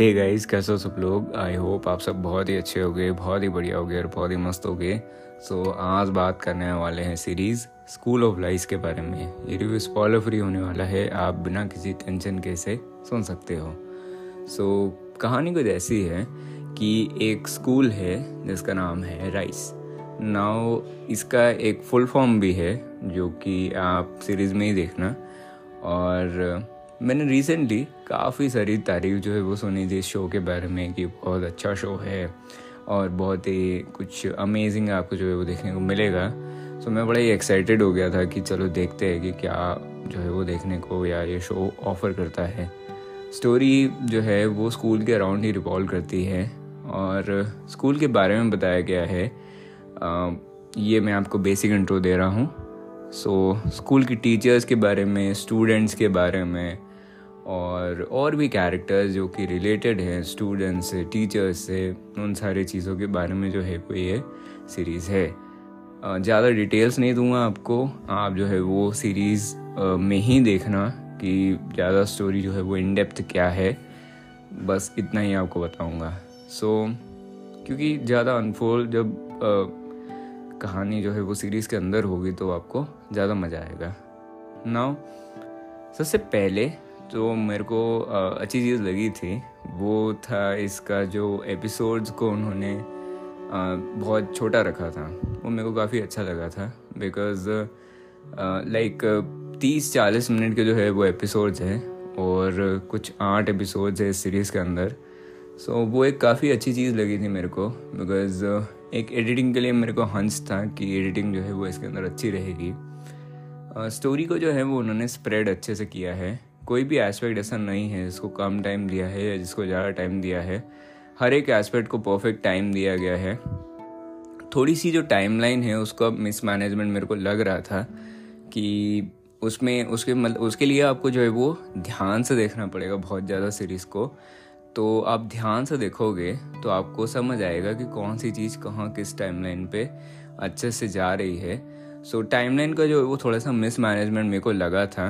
Hey guys कैसे हो सब लोग? आई होप आप सब बहुत ही अच्छे हो गए बहुत ही बढ़िया हो गए और बहुत ही मस्त हो गए सो so, आज बात करने वाले हैं सीरीज़ स्कूल ऑफ़ लाइफ के बारे में। ये रिव्यू स्पॉइलर फ्री होने वाला है आप बिना किसी टेंशन के से सुन सकते हो। सो so, कहानी कुछ ऐसी है कि एक स्कूल है जिसका नाम है राइस नाउ इसका एक फुल फॉर्म भी है जो कि आप सीरीज़ में ही देखना। और मैंने रिसेंटली काफ़ी सारी तारीफ़ जो है वो सुनी थी इस शो के बारे में कि बहुत अच्छा शो है और बहुत ही कुछ अमेजिंग आपको जो है वो देखने को मिलेगा। सो मैं बड़ा ही एक्साइटेड हो गया था कि चलो देखते हैं कि क्या जो है वो देखने को या ये शो ऑफ़र करता है। स्टोरी जो है वो स्कूल के अराउंड ही रिवॉल्व करती है और स्कूल के बारे में बताया गया है। आ, ये मैं आपको बेसिक इंट्रो दे रहा हूँ। सो so, स्कूल की टीचर्स के बारे में स्टूडेंट्स के बारे में और और भी कैरेक्टर्स जो कि रिलेटेड हैं स्टूडेंट्स से टीचर्स से उन सारी चीज़ों के बारे में जो है कोई ये सीरीज़ है। ज़्यादा डिटेल्स नहीं दूँगा आपको। आप जो है वो सीरीज़ में ही देखना कि ज़्यादा स्टोरी जो है वो इन डेप्थ क्या है। बस इतना ही आपको बताऊँगा। सो so, क्योंकि ज़्यादा अनफोल्ड जब आ, कहानी जो है वो सीरीज़ के अंदर होगी तो आपको ज़्यादा मज़ा आएगा। नाउ सबसे पहले जो मेरे को अच्छी चीज़ लगी थी। वो था इसका जो एपिसोड्स को उन्होंने बहुत छोटा रखा था। वो मेरे को काफ़ी अच्छा लगा था। बिकॉज़ लाइक तीस चालीस मिनट के जो है वो एपिसोड्स हैं और कुछ आठ एपिसोड्स है इस सीरीज़ के अंदर। सो so, वो एक काफ़ी अच्छी चीज़ लगी थी मेरे को। बिकॉज़ एक एडिटिंग के लिए मेरे को हंस था कि एडिटिंग जो है वो इसके अंदर अच्छी रहेगी। स्टोरी uh, को जो है वो उन्होंने स्प्रेड अच्छे से किया है। कोई भी एस्पेक्ट ऐसा नहीं है जिसको कम टाइम दिया है या जिसको ज़्यादा टाइम दिया है। हर एक एस्पेक्ट को परफेक्ट टाइम दिया गया है। थोड़ी सी जो टाइमलाइन है उसका मिसमैनेजमेंट मेरे को लग रहा था कि उसमें उसके मतलब उसके लिए आपको जो है वो ध्यान से देखना पड़ेगा बहुत ज़्यादा सीरीज़ को। तो आप ध्यान से देखोगे तो आपको समझ आएगा कि कौन सी चीज़ कहाँ किस टाइमलाइन पे अच्छे से जा रही है। सो so, टाइमलाइन का जो वो थोड़ा सा मिसमैनेजमेंट मेरे को लगा था।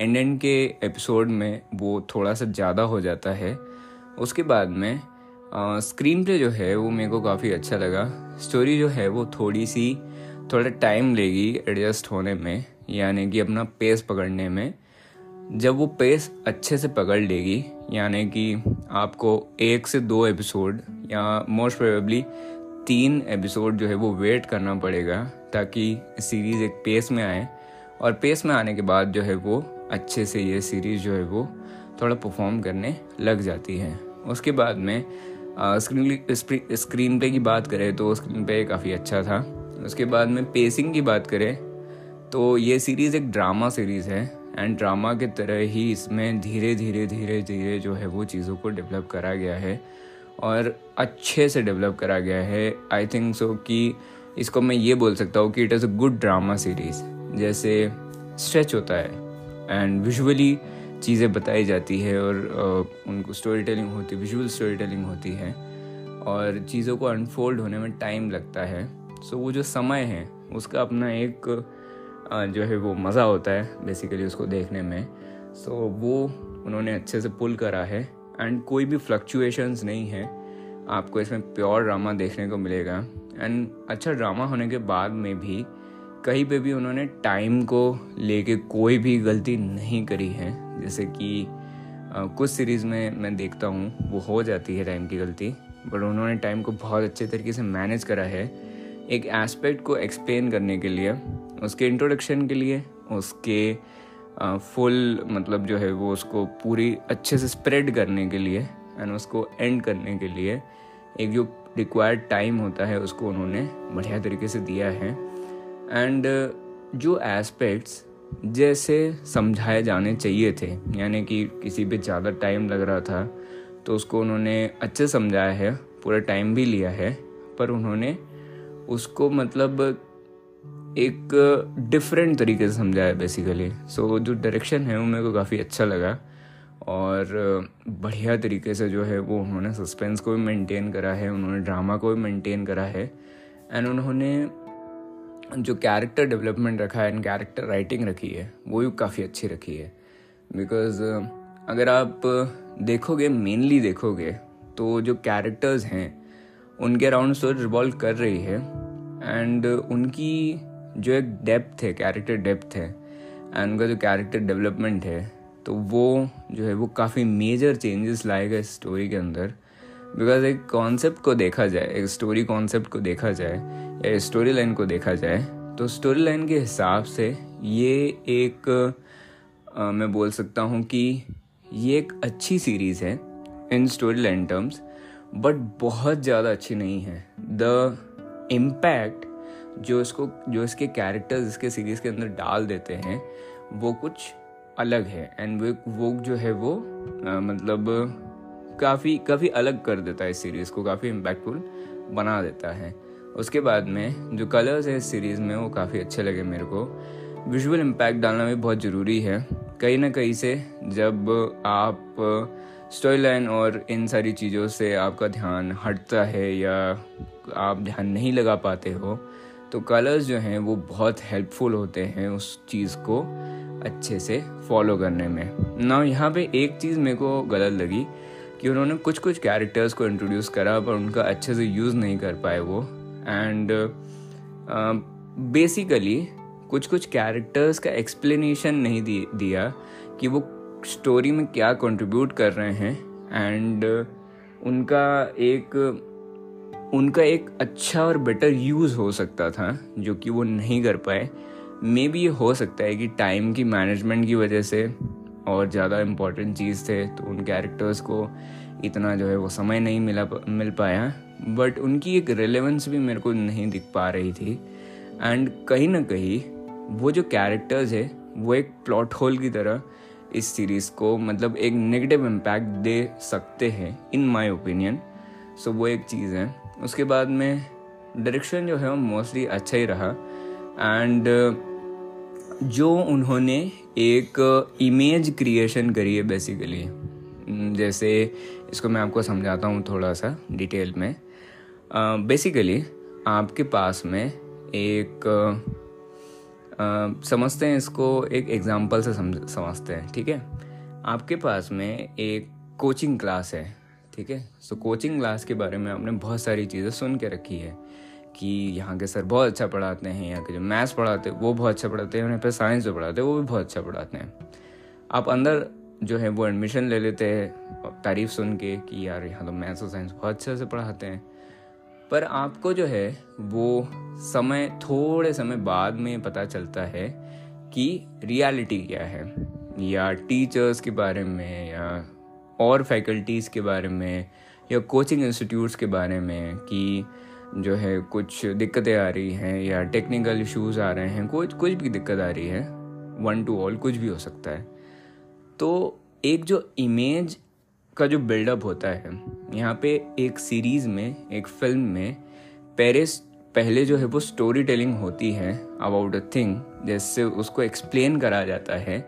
एंड एंड के एपिसोड में वो थोड़ा सा ज़्यादा हो जाता है। उसके बाद में स्क्रीन प्ले जो है वो मेरे को काफ़ी अच्छा लगा। स्टोरी जो है वो थोड़ी सी थोड़ा टाइम लेगी एडजस्ट होने में, यानी कि अपना पेस पकड़ने में। जब वो पेस अच्छे से पकड़ लेगी, यानी कि आपको एक से दो एपिसोड या मोस्ट प्रोबेबली तीन एपिसोड जो है वो वेट करना पड़ेगा, ताकि सीरीज़ एक पेस में आए। और पेस में आने के बाद जो है वो अच्छे से ये सीरीज़ जो है वो थोड़ा परफॉर्म करने लग जाती है। उसके बाद में स्क्रीन स्क्रीन पे की बात करें तो स्क्रीन पे काफ़ी अच्छा था। उसके बाद में पेसिंग की बात करें तो ये सीरीज़ एक ड्रामा सीरीज़ है एंड ड्रामा के तरह ही इसमें धीरे धीरे धीरे धीरे जो है वो चीज़ों को डेवलप करा गया है और अच्छे से डेवलप करा गया है। आई थिंक सो कि इसको मैं ये बोल सकता हूँ कि it is a good drama series जैसे स्ट्रेच होता है। एंड विजुअली चीज़ें बताई जाती है और उनको स्टोरी टेलिंग होती है विजुअल स्टोरी टेलिंग होती है। और चीज़ों को अनफोल्ड होने में टाइम लगता है। सो so, वो जो समय है उसका अपना एक जो है वो मज़ा होता है बेसिकली उसको देखने में। सो so, वो उन्होंने अच्छे से पुल करा है। एंड कोई भी फ्लक्चुएशंस नहीं है। आपको इसमें प्योर ड्रामा देखने को मिलेगा। एंड अच्छा ड्रामा होने के बाद में भी कहीं पे भी उन्होंने टाइम को लेके कोई भी गलती नहीं करी है। जैसे कि कुछ सीरीज़ में मैं देखता हूँ, वो हो जाती है टाइम की गलती बट उन्होंने टाइम को बहुत अच्छे तरीके से मैनेज करा है। एक एस्पेक्ट को एक्सप्लेन करने के लिए, उसके इंट्रोडक्शन के लिए, उसके फुल मतलब जो है वो उसको पूरी अच्छे से स्प्रेड करने के लिए एंड उसको एंड करने के लिए एक जो रिक्वायर्ड टाइम होता है, उसको उन्होंने बढ़िया तरीके से दिया है। एंड uh, जो एस्पेक्ट्स जैसे समझाए जाने चाहिए थे यानी कि किसी पे ज़्यादा टाइम लग रहा था तो उसको उन्होंने अच्छे समझाया है पूरा टाइम भी लिया है पर उन्होंने उसको मतलब एक डिफरेंट तरीके से समझाया बेसिकली सो so, जो डायरेक्शन है वो मेरे को काफ़ी अच्छा लगा और बढ़िया तरीके से जो है वो उन्होंने सस्पेंस को भी मेंटेन करा है उन्होंने ड्रामा को भी मेंटेन करा है एंड उन्होंने जो कैरेक्टर डेवलपमेंट रखा है एंड कैरेक्टर राइटिंग रखी है, वो भी काफ़ी अच्छी रखी है। बिकॉज़ अगर आप देखोगे मेनली देखोगे तो जो कैरेक्टर्स हैं, उनके अराउंड स्टोरी रिवॉल्व कर रही है एंड उनकी जो एक डेप्थ है कैरेक्टर डेप्थ है एंड उनका जो कैरेक्टर डेवलपमेंट है तो वो जो है, वो काफ़ी मेजर चेंजेस लाएगा इस स्टोरी के अंदर। बिकॉज़ एक कॉन्सेप्ट को देखा जाए एक स्टोरी कॉन्सेप्ट को देखा जाए या स्टोरी लाइन को देखा जाए तो स्टोरी लाइन के हिसाब से ये एक आ, मैं बोल सकता हूँ कि ये एक अच्छी सीरीज़ है in story line terms but बहुत ज़्यादा अच्छी नहीं है। द इम्पैक्ट जो इसको जो इसके कैरेक्टर्स इसके सीरीज़ के अंदर डाल देते हैं वो कुछ अलग है। एंड वो वो जो है वो आ, मतलब काफ़ी काफ़ी अलग कर देता है इस सीरीज़ को, काफ़ी इम्पैक्टफुल बना देता है। उसके बाद में जो कलर्स है इस सीरीज़ में, वो काफ़ी अच्छे लगे मेरे को। विजुअल इम्पैक्ट डालना भी बहुत ज़रूरी है। कहीं ना कहीं से जब आप स्टोरी लाइन और इन सारी चीज़ों से आपका ध्यान हटता है या आप ध्यान नहीं लगा पाते हो तो कलर्स जो हैं वो बहुत हेल्पफुल होते हैं उस चीज़ को अच्छे से फॉलो करने में। ना यहाँ पे एक चीज़ मेरे को गलत लगी। कि उन्होंने कुछ कुछ कैरेक्टर्स को इंट्रोड्यूस करा पर उनका अच्छे से यूज़ नहीं कर पाए वो। एंड बेसिकली uh, कुछ कुछ कैरेक्टर्स का एक्सप्लेनेशन नहीं दिया कि वो स्टोरी में क्या कंट्रीब्यूट कर रहे हैं। एंड उनका एक उनका एक अच्छा और बेटर यूज़ हो सकता था जो कि वो नहीं कर पाए। मे बी ये हो सकता है कि टाइम की मैनेजमेंट की वजह से और ज़्यादा इम्पोर्टेंट चीज़ थे तो उन कैरेक्टर्स को इतना जो है वो समय नहीं मिला मिल पाया। बट उनकी एक रिलेवेंस भी मेरे को नहीं दिख पा रही थी। एंड कहीं ना कहीं, वो जो कैरेक्टर्स है, वो एक प्लॉट होल की तरह इस सीरीज़ को मतलब एक नेगेटिव इम्पैक्ट दे सकते हैं इन माय ओपिनियन सो वो एक चीज़ है। उसके बाद में डायरेक्शन जो है वो मोस्टली अच्छा ही रहा। एंड जो उन्होंने एक इमेज क्रिएशन करी है बेसिकली जैसे इसको मैं आपको समझाता हूँ थोड़ा सा डिटेल में। बेसिकली आपके पास में एक uh, समझते हैं इसको एक एग्जांपल से समझ समझते हैं ठीक है? आपके पास में एक कोचिंग क्लास है ठीक है? सो कोचिंग क्लास के बारे में आपने बहुत सारी चीज़ें सुन के रखी है। कि यहाँ के सर बहुत अच्छा पढ़ाते हैं, यहाँ के जो मैथ्स पढ़ाते हैं, वो बहुत अच्छा पढ़ाते हैं यहाँ पे साइंस जो पढ़ाते हैं, वो भी बहुत अच्छा पढ़ाते हैं। आप अंदर जो है वो एडमिशन ले लेते हैं, तारीफ़ सुन के कि यार यहाँ तो मैथ्स और साइंस बहुत अच्छे से पढ़ाते हैं। पर आपको जो है वो समय, थोड़े समय बाद में पता चलता है कि रियलिटी क्या है, या टीचर्स के बारे में, या और फैकल्टीज़ के बारे में, या कोचिंग इंस्टीट्यूट्स के बारे में, कि जो है, कुछ दिक्कतें आ रही हैं या टेक्निकल इश्यूज़ आ रहे हैं, कुछ कुछ भी दिक्कत आ रही है वन टू ऑल कुछ भी हो सकता है। तो एक जो इमेज का जो बिल्डअप होता है, यहाँ पे एक सीरीज़ में, एक फ़िल्म में पेरिस पहले जो है, वो स्टोरी टेलिंग होती है अबाउट अ थिंग जैसे उसको एक्सप्लेन करा जाता है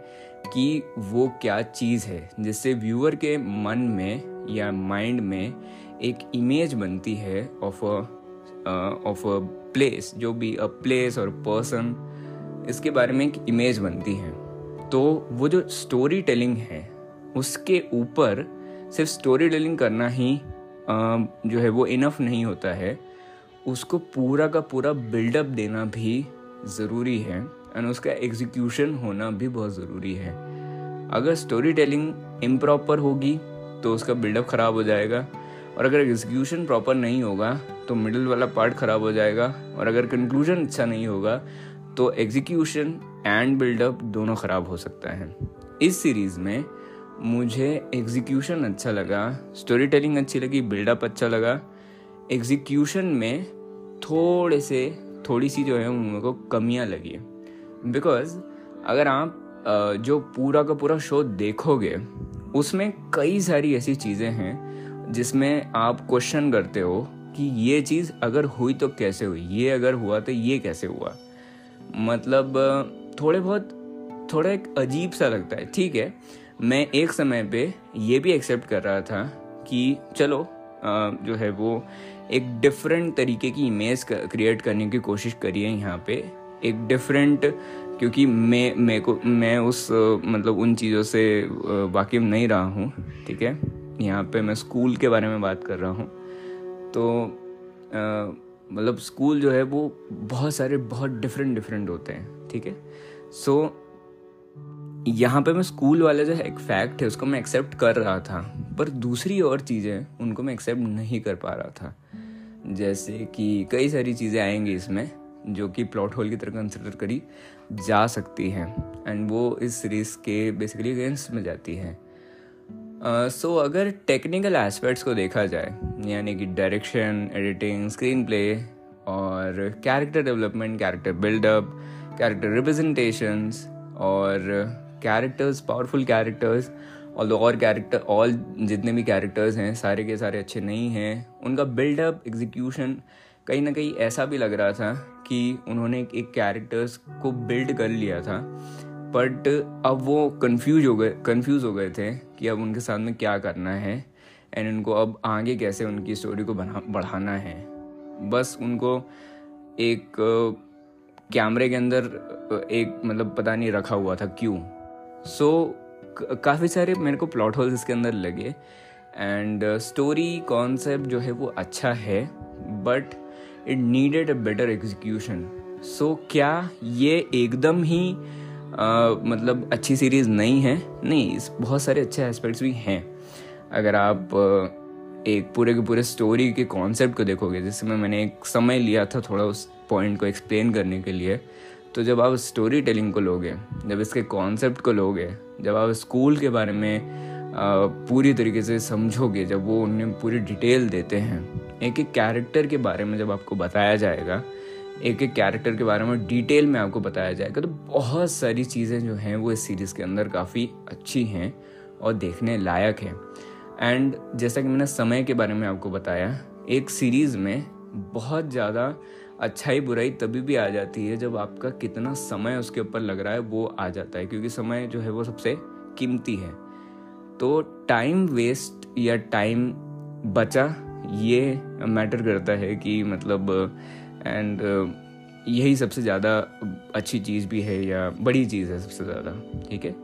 कि वो क्या चीज़ है, जिससे व्यूअर के मन में या माइंड में एक इमेज बनती है of a of a place जो भी अ प्लेस और पर्सन इसके बारे में एक इमेज बनती है। तो वो जो स्टोरी टेलिंग है उसके ऊपर सिर्फ़ स्टोरी टेलिंग करना ही uh, जो है वो इनफ नहीं होता है। उसको पूरा का पूरा बिल्डअप देना भी ज़रूरी है एंड उसका एग्जीक्यूशन होना भी बहुत ज़रूरी है। अगर स्टोरी टेलिंग इम्प्रॉपर होगी तो उसका बिल्डअप ख़राब हो जाएगा। और अगर एग्जीक्यूशन प्रॉपर नहीं होगा तो मिडिल वाला पार्ट ख़राब हो जाएगा और अगर कंक्लूजन अच्छा नहीं होगा तो एग्जीक्यूशन एंड बिल्डअप दोनों ख़राब हो सकता है। इस सीरीज़ में मुझे एग्जीक्यूशन अच्छा लगा स्टोरी टेलिंग अच्छी लगी बिल्डअप अच्छा लगा। एग्जीक्यूशन में थोड़े से, थोड़ी सी जो है उन को कमियाँ लगी बिकॉज़ अगर आप जो पूरा का पूरा शो देखोगे, उसमें कई सारी ऐसी चीज़ें हैं जिसमें आप क्वेश्चन करते हो कि ये चीज़ अगर हुई तो कैसे हुई? ये अगर हुआ तो ये कैसे हुआ? मतलब थोड़े बहुत, थोड़ा एक अजीब सा लगता है, ठीक है? मैं एक समय पे ये भी एक्सेप्ट कर रहा था कि चलो जो है वो एक डिफरेंट तरीके की इमेज क्रिएट करने की कोशिश करी है यहाँ पे। एक डिफरेंट क्योंकि मैं मैं को, मैं उस मतलब उन चीज़ों से वाकिफ नहीं रहा हूँ, ठीक है? यहाँ पे मैं स्कूल के बारे में बात कर रहा हूँ। तो मतलब स्कूल जो है वो बहुत सारे बहुत डिफरेंट डिफरेंट होते हैं, ठीक है? सो यहाँ पे मैं स्कूल वाला जो एक फैक्ट है, उसको मैं एक्सेप्ट कर रहा था, पर दूसरी और चीज़ें उनको मैं एक्सेप्ट नहीं कर पा रहा था। जैसे कि कई सारी चीज़ें आएँगी इसमें, जो कि प्लॉट होल की तरह कंसिडर करी जा सकती हैं एंड वो इस सीरीज़ के बेसिकली अगेंस्ट में जाती हैं। सो uh, अगर टेक्निकल एस्पेक्ट्स को देखा जाए यानी कि डायरेक्शन एडिटिंग स्क्रीन प्ले और character development character buildup character representations और कैरेक्टर्स पावरफुल कैरेक्टर्स और दो और कैरेक्टर ऑल जितने भी कैरेक्टर्स हैं सारे के सारे अच्छे नहीं हैं उनका बिल्डअप एग्जीक्यूशन कहीं ना कहीं ऐसा भी लग रहा था कि उन्होंने एक कैरेक्टर्स को बिल्ड कर लिया था। बट अब वो कंफ्यूज हो गए कंफ्यूज हो गए थे कि अब उनके साथ में क्या करना है एंड उनको अब आगे कैसे उनकी स्टोरी को बना बढ़ाना है। बस उनको एक कैमरे के अंदर एक मतलब पता नहीं रखा हुआ था क्यों। सो so, काफ़ी सारे मेरे को प्लॉट होल्स इसके अंदर लगे एंड स्टोरी कॉन्सेप्ट जो है वो अच्छा है but it needed a better execution so क्या ये एकदम ही मतलब अच्छी सीरीज़ नहीं है। नहीं, इस बहुत सारे अच्छे एस्पेक्ट्स भी हैं। अगर आप एक पूरे के पूरे स्टोरी के कॉन्सेप्ट को देखोगे जिसमें मैंने एक समय लिया था थोड़ा उस पॉइंट को एक्सप्लेन करने के लिए तो जब आप स्टोरी टेलिंग को लोगे, जब इसके कॉन्सेप्ट को लोगे, जब आप स्कूल के बारे में पूरी तरीके से समझोगे, जब वो उन्हें पूरी डिटेल देते हैं एक एक कैरेक्टर के बारे में जब आपको बताया जाएगा एक एक कैरेक्टर के बारे में डिटेल में आपको बताया जाएगा। तो बहुत सारी चीज़ें जो हैं वो इस सीरीज़ के अंदर काफ़ी अच्छी हैं और देखने लायक है। एंड जैसा कि मैंने समय के बारे में आपको बताया, एक सीरीज़ में बहुत ज़्यादा अच्छाई बुराई तभी भी आ जाती है जब आपका कितना समय उसके ऊपर लग रहा है वो आ जाता है, क्योंकि समय जो है वो सबसे कीमती है। तो टाइम वेस्ट या टाइम बचा, ये मैटर करता है कि मतलब एंड यही सबसे ज़्यादा अच्छी चीज़ भी है या बड़ी चीज़ है सबसे ज़्यादा, ठीक है?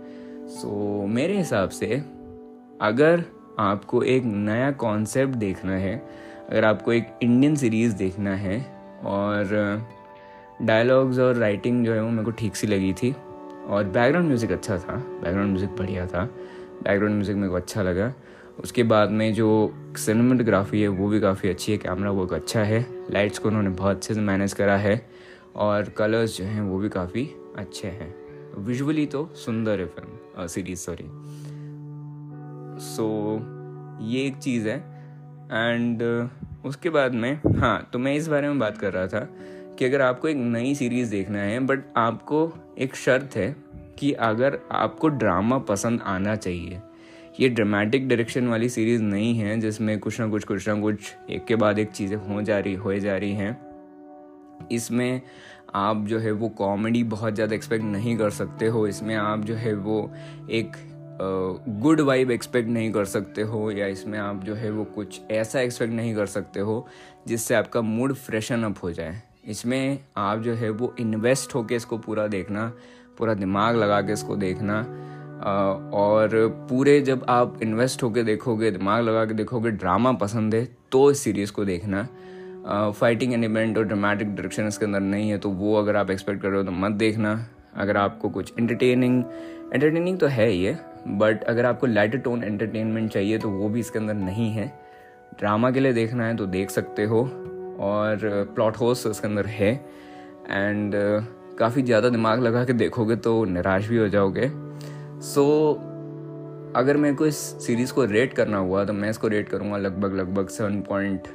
सो मेरे हिसाब से अगर आपको एक नया कॉन्सेप्ट देखना है, अगर आपको एक इंडियन सीरीज़ देखना है, और डायलॉग्स और राइटिंग जो है वो मेरे को ठीक सी लगी थी, और बैकग्राउंड म्यूज़िक अच्छा था बैकग्राउंड म्यूज़िक बढ़िया था बैकग्राउंड म्यूज़िक मेरे को अच्छा लगा उसके बाद में जो सिनेमाटोग्राफी है, वो भी काफ़ी अच्छी है कैमरा वर्क अच्छा है लाइट्स को उन्होंने बहुत अच्छे से मैनेज करा है, और कलर्स जो हैं, वो भी काफ़ी अच्छे हैं। विजुअली तो सुंदर है फ़िल्म सीरीज़ सॉरी सो ये एक चीज़ है एंड उसके बाद में हाँ तो मैं इस बारे में बात कर रहा था कि अगर आपको एक नई सीरीज़ देखना है बट आपको एक शर्त है कि अगर आपको ड्रामा पसंद आना चाहिए ये ड्रामेटिक डायरेक्शन वाली सीरीज़ नहीं है, जिसमें कुछ ना कुछ कुछ ना कुछ एक के बाद एक चीज़ें हो जा रही हो जा रही हैं। इसमें आप जो है वो कॉमेडी बहुत ज़्यादा एक्सपेक्ट नहीं कर सकते हो। इसमें आप जो है वो एक गुड वाइब एक्सपेक्ट नहीं कर सकते हो, या इसमें आप जो है वो कुछ ऐसा एक्सपेक्ट नहीं कर सकते हो, जिससे आपका मूड फ्रेशन अप हो जाए। इसमें आप जो है वो इन्वेस्ट होके इसको पूरा देखना, पूरा दिमाग लगा के इसको देखना। और पूरे जब आप इन्वेस्ट होकर देखोगे, दिमाग लगा के देखोगे ड्रामा पसंद है तो इस सीरीज़ को देखना। फाइटिंग एलिमेंट और ड्रामेटिक डायरेक्शन इसके अंदर नहीं है तो वो अगर आप एक्सपेक्ट कर रहे हो तो मत देखना। अगर आपको कुछ एंटरटेनिंग एंटरटेनिंग तो है है बट अगर आपको लाइटर टोन एंटरटेनमेंट चाहिए तो वो भी इसके अंदर नहीं है। ड्रामा के लिए देखना है तो देख सकते हो, और प्लॉट होस्ट इसके अंदर है। एंड काफ़ी ज़्यादा दिमाग लगा के देखोगे तो निराश भी हो जाओगे। सो so, अगर मेरे को इस सीरीज़ को रेट करना हुआ तो मैं इसको रेट करूँगा लगभग लगभग सेवन पॉइंट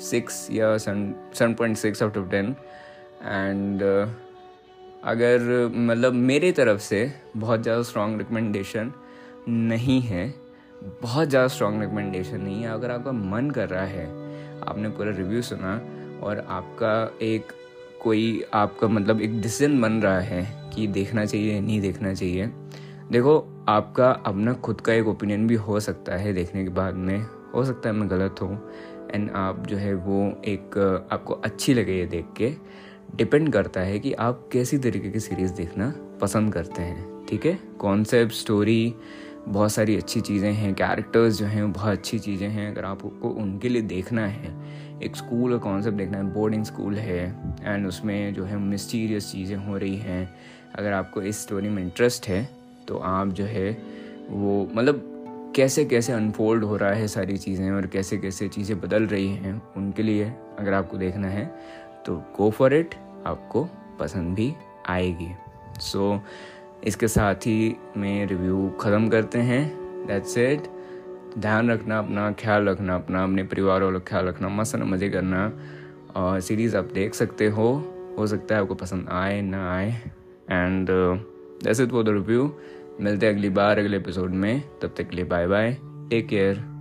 सिक्स या seven point six out of ten and अगर मतलब मेरे तरफ़ से बहुत ज़्यादा स्ट्रॉन्ग रिकमेंडेशन नहीं है बहुत ज़्यादा स्ट्रॉन्ग रिकमेंडेशन नहीं है अगर आपका मन कर रहा है आपने पूरा रिव्यू सुना और आपका एक कोई आपका मतलब एक डिसीज़न बन रहा है कि देखना चाहिए नहीं देखना चाहिए देखो, आपका अपना खुद का एक ओपिनियन भी हो सकता है देखने के बाद में। हो सकता है मैं गलत हूँ। एंड आप जो है वो एक, आपको अच्छी लगे ये देख के। डिपेंड करता है कि आप कैसी तरीके की सीरीज़ देखना पसंद करते हैं। ठीक है? कॉन्सेप्ट स्टोरी बहुत सारी अच्छी चीज़ें हैं। कैरेक्टर्स जो हैं बहुत अच्छी चीज़ें हैं। अगर आपको उनके लिए देखना है, एक स्कूल का कॉन्सेप्ट देखना है बोर्डिंग स्कूल है एंड उसमें जो है मिस्टीरियस चीज़ें हो रही हैं। अगर आपको इस स्टोरी में इंटरेस्ट है तो आप जो है वो मतलब कैसे कैसे अनफोल्ड हो रहा है सारी चीज़ें और कैसे कैसे चीज़ें बदल रही हैं उनके लिए अगर आपको देखना है तो गो फॉर इट आपको पसंद भी आएगी। सो so, इसके साथ ही मैं रिव्यू ख़त्म करते हैं। दैट्स इट ध्यान रखना अपना ख्याल रखना अपना अपने परिवार वालों का ख्याल रखना मस्त मज़े करना। और सीरीज़ आप देख सकते हो हो सकता है आपको पसंद आए ना आए। And that's it for the review मिलते हैं अगली बार, अगले एपिसोड में। तब तक के लिए बाय बाय टेक केयर